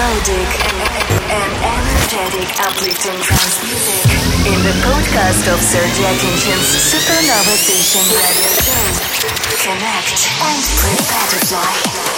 melodic and energetic uplifting trance music in the podcast of Sergey Akinshin's Supernova Station radio show. Connect and prepare to fly.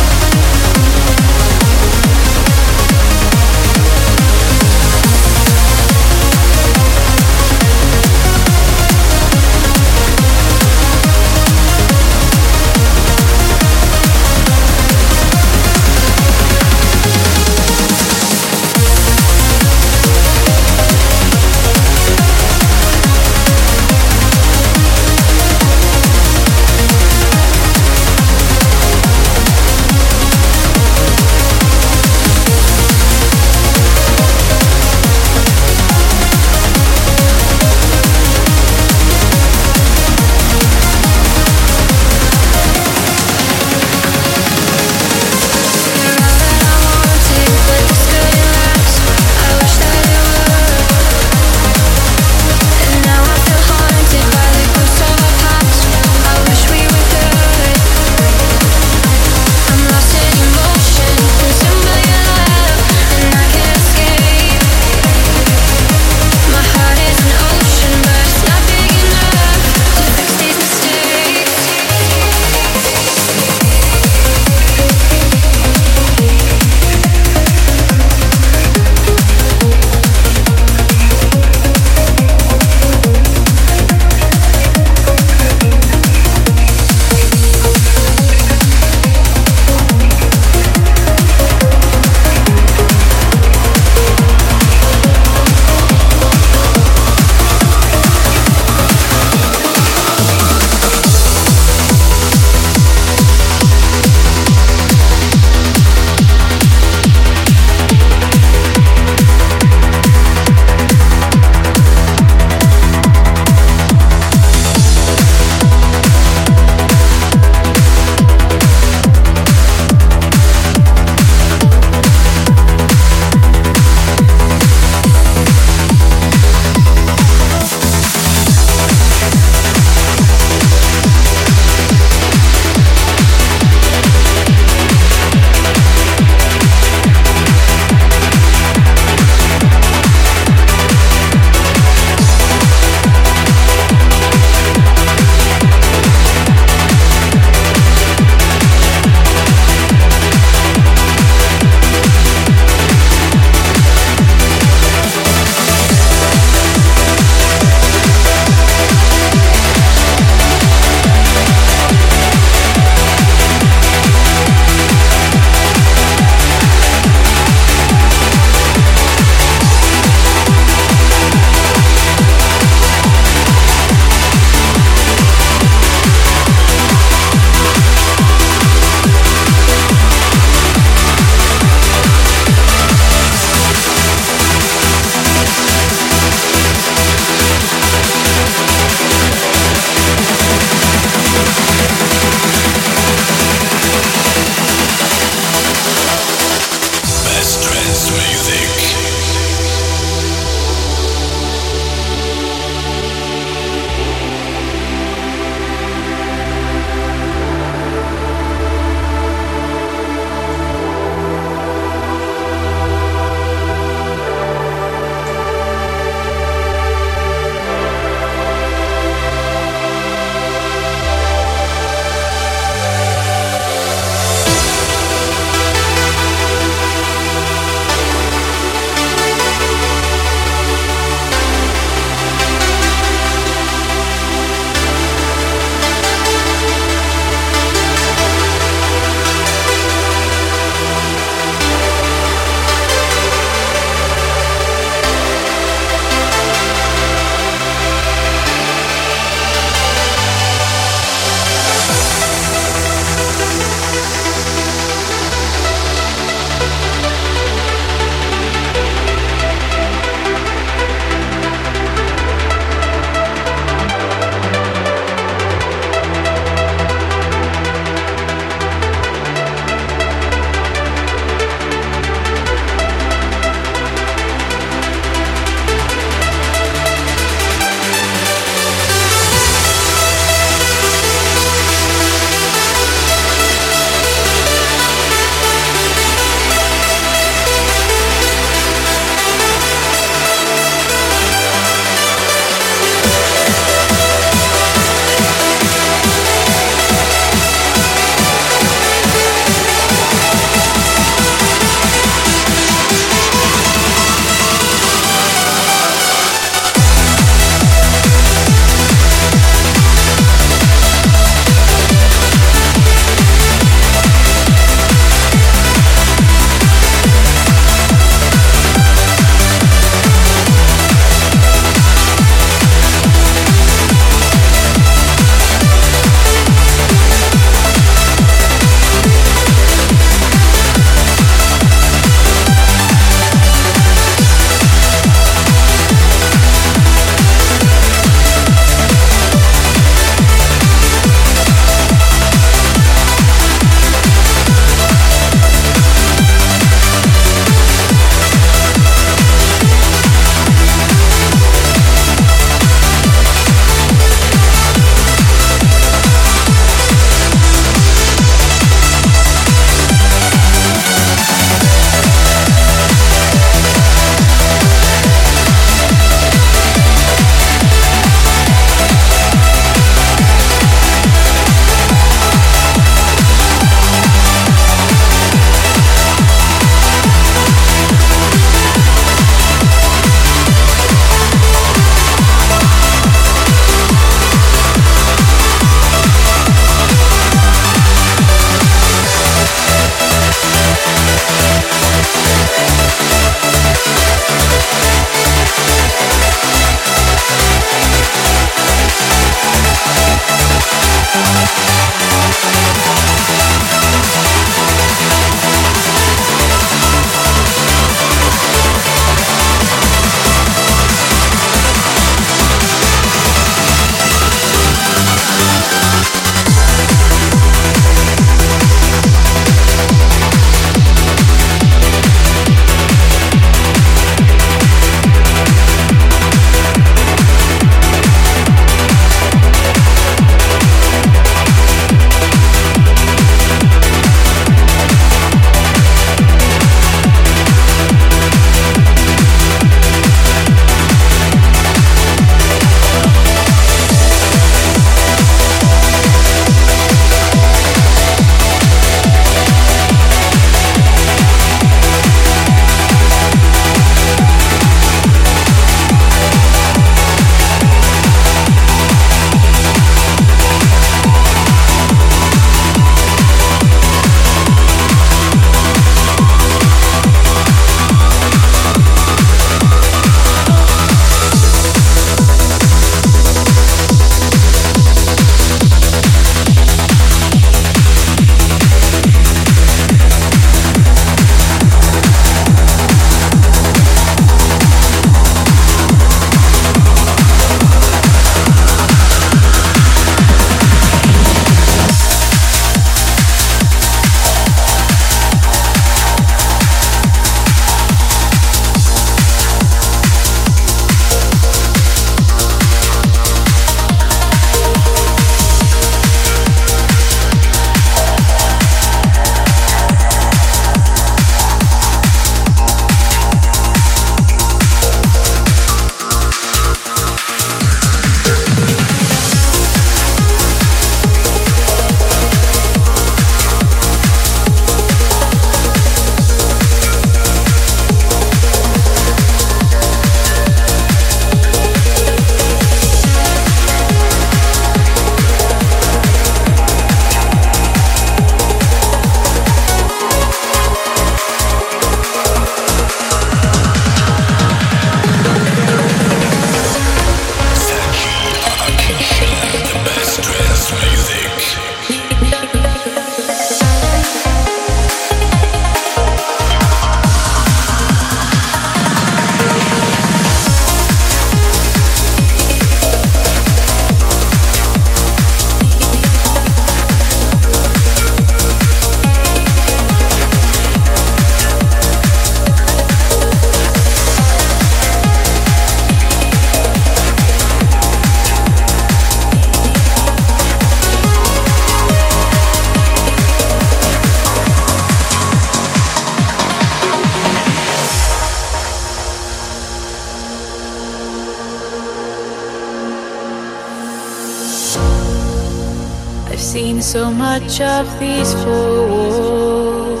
So much of these four walls.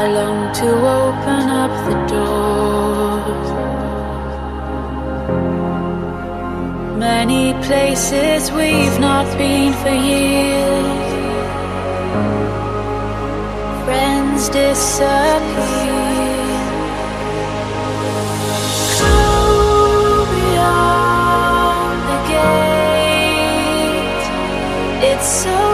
I long to open up the door. Many places we've not been for years. Friends disappear. It's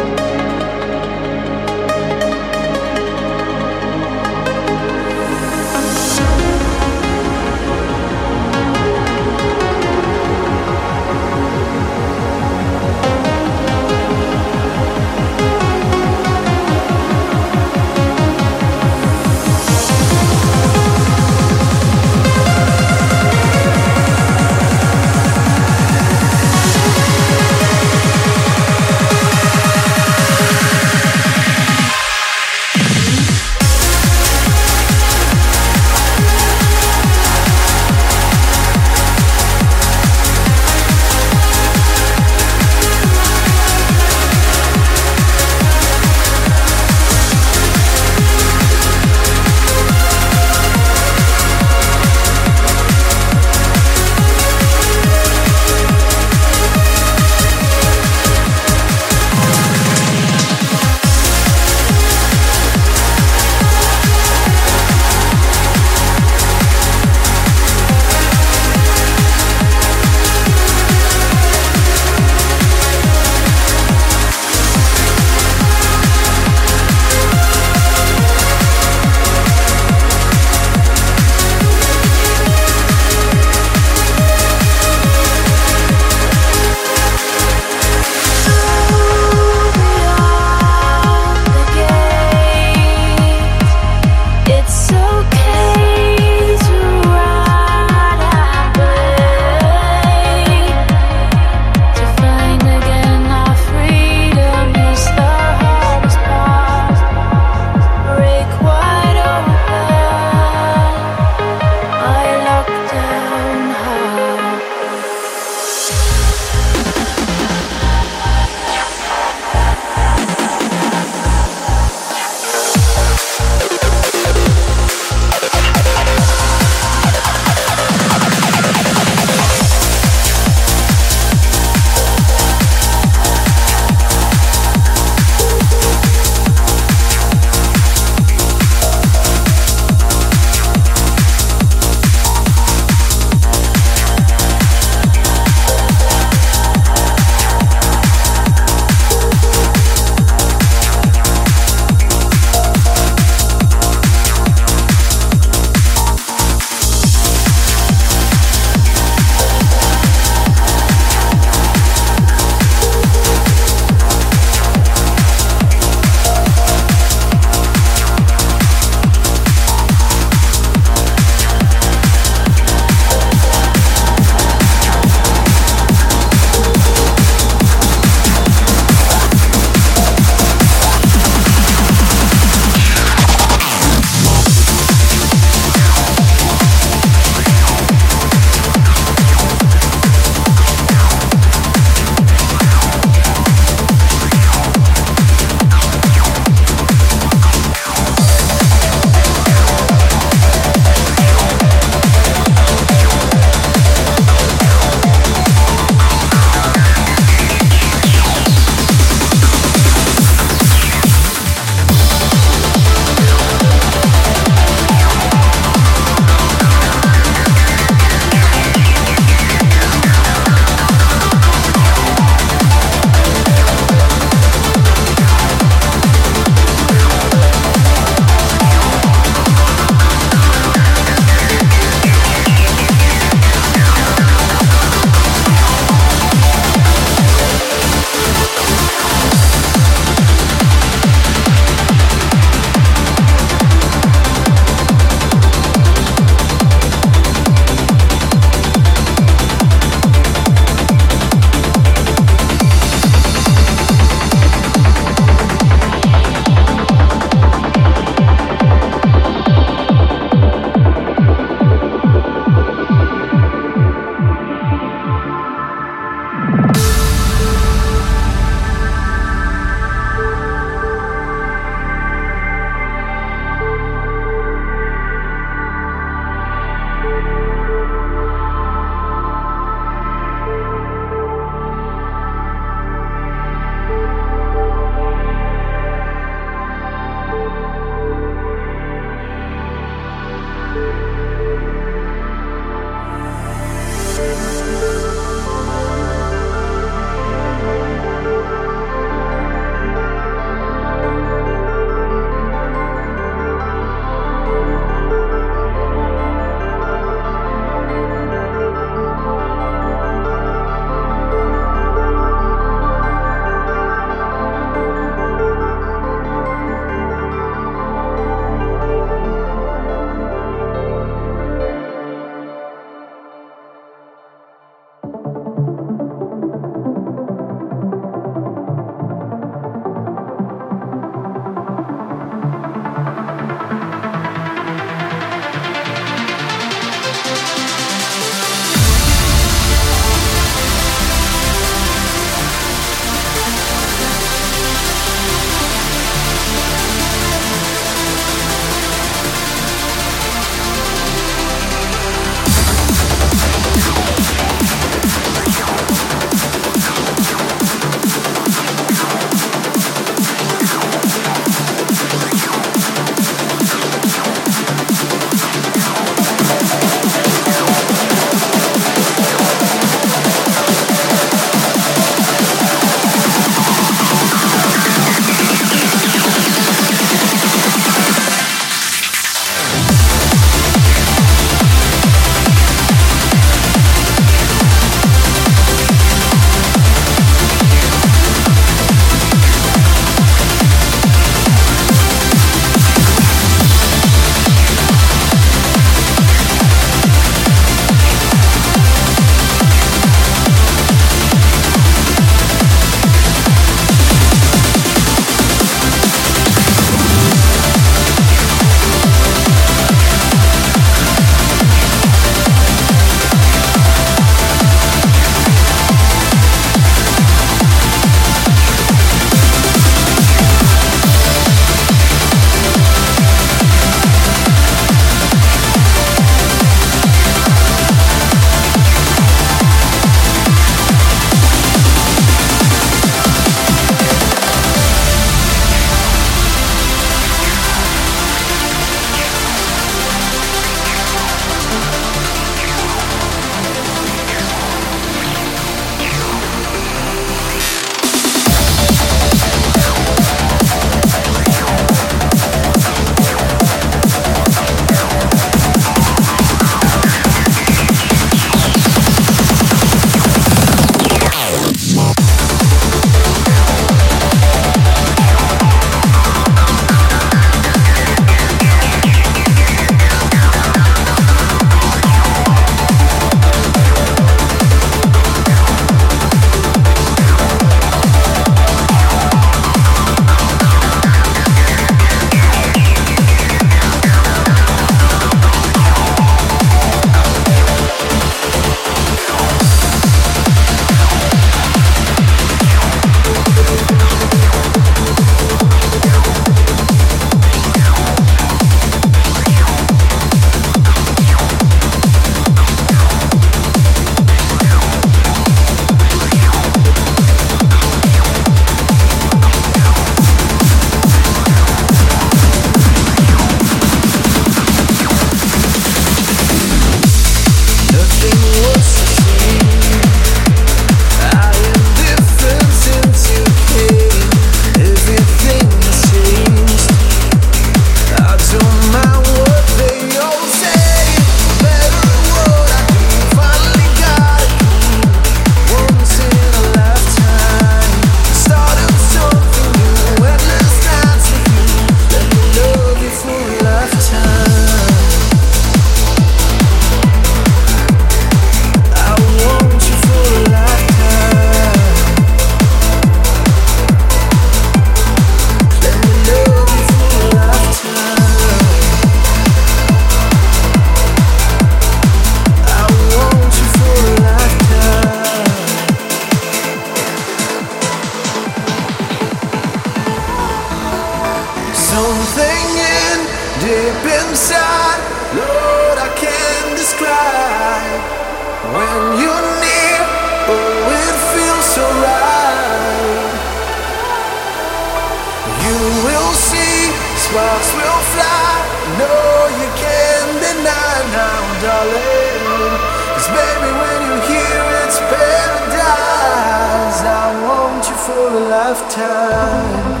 darling. Cause baby, when you're here, it's paradise. I want you for a lifetime.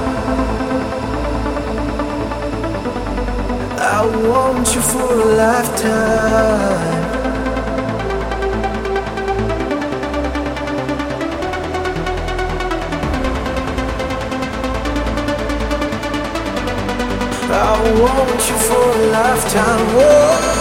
I want you for a lifetime. I want you for a lifetime. Whoa.